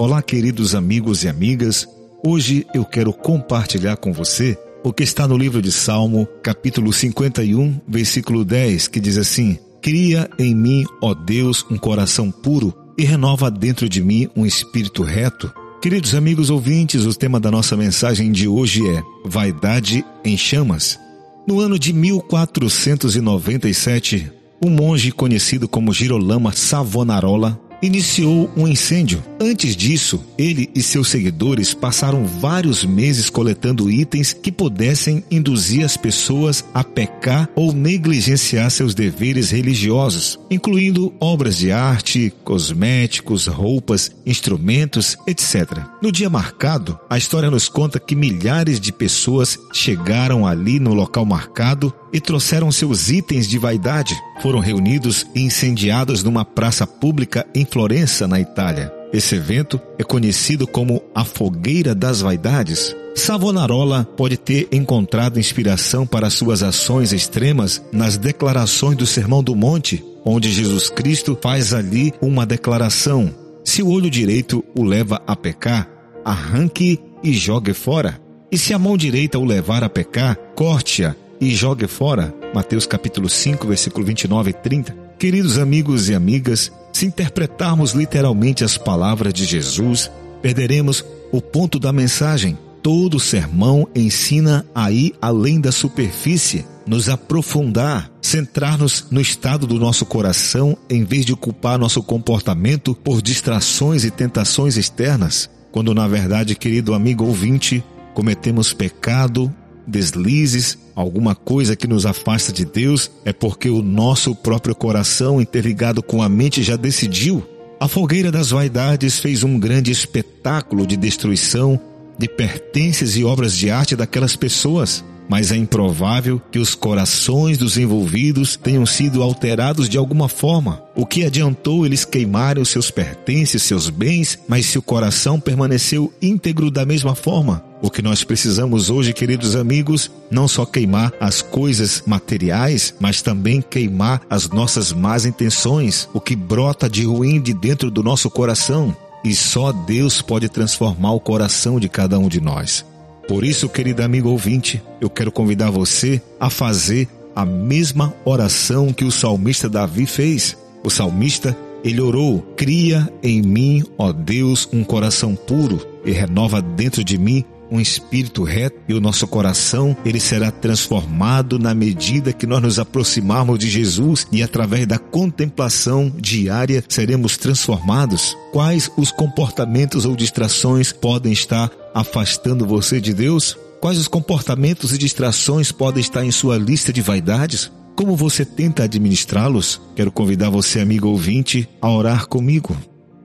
Olá, queridos amigos e amigas. Hoje eu quero compartilhar com você o que está no livro de Salmo, capítulo 51, versículo 10, que diz assim: Cria em mim, ó Deus, um coração puro e renova dentro de mim um espírito reto. Queridos amigos ouvintes, o tema da nossa mensagem de hoje é Vaidade em Chamas. No ano de 1497, um monge conhecido como Girolama Savonarola iniciou um incêndio. Antes disso, ele e seus seguidores passaram vários meses coletando itens que pudessem induzir as pessoas a pecar ou negligenciar seus deveres religiosos, incluindo obras de arte, cosméticos, roupas, instrumentos, etc. No dia marcado, a história nos conta que milhares de pessoas chegaram ali no local marcado e trouxeram seus itens de vaidade. Foram reunidos e incendiados numa praça pública em Florença, na Itália. Esse evento é conhecido como a Fogueira das Vaidades. Savonarola pode ter encontrado inspiração para suas ações extremas nas declarações do Sermão do Monte, onde Jesus Cristo faz ali uma declaração: se o olho direito o leva a pecar, arranque e jogue fora. E se a mão direita o levar a pecar, corte-a e jogue fora. Mateus capítulo 5, versículo 29 e 30. Queridos amigos e amigas, se interpretarmos literalmente as palavras de Jesus, perderemos o ponto da mensagem. Todo sermão ensina a ir além da superfície, nos aprofundar, centrar-nos no estado do nosso coração em vez de ocupar nosso comportamento por distrações e tentações externas, quando na verdade, querido amigo ouvinte, cometemos pecado, deslizes, alguma coisa que nos afasta de Deus, é porque o nosso próprio coração, interligado com a mente, já decidiu. A fogueira das vaidades fez um grande espetáculo de destruição de pertences e obras de arte daquelas pessoas mas é improvável que os corações dos envolvidos tenham sido alterados de alguma forma. O que adiantou eles queimarem os seus pertences, seus bens, mas se o coração permaneceu íntegro da mesma forma? O que nós precisamos hoje, queridos amigos, não só queimar as coisas materiais, mas também queimar as nossas más intenções, o que brota de ruim de dentro do nosso coração. E só Deus pode transformar o coração de cada um de nós. Por isso, querido amigo ouvinte, eu quero convidar você a fazer a mesma oração que o salmista Davi fez. O salmista, ele orou: Cria em mim, ó Deus, um coração puro e renova dentro de mim um espírito reto e o nosso coração ele será transformado na medida que nós nos aproximarmos de Jesus e através da contemplação diária seremos transformados. Quais os comportamentos ou distrações podem estar afastando você de Deus? Quais os comportamentos e distrações podem estar em sua lista de vaidades? Como você tenta administrá-los? Quero convidar você, amigo ouvinte, a orar comigo.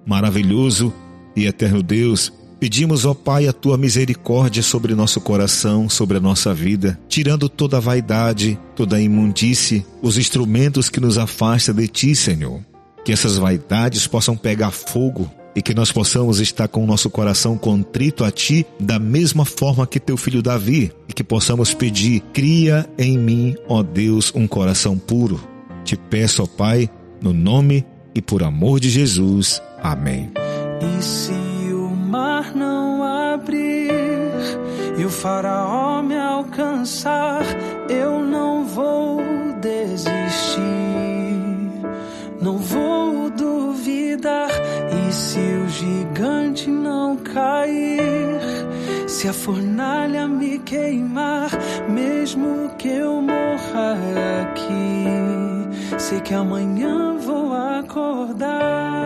Maravilhoso e eterno Deus, Pedimos, ó Pai, a tua misericórdia sobre nosso coração, sobre a nossa vida, tirando toda a vaidade, toda a imundície, os instrumentos que nos afastam de ti, Senhor. Que essas vaidades possam pegar fogo e que nós possamos estar com o nosso coração contrito a ti, da mesma forma que teu filho Davi, e que possamos pedir: cria em mim, ó Deus, um coração puro. Te peço, ó Pai, no nome e por amor de Jesus. Amém. Mar não abrir e o faraó me alcançar, eu não vou desistir, não vou duvidar. E se o gigante não cair, se a fornalha me queimar, mesmo que eu morra aqui, sei que amanhã vou acordar.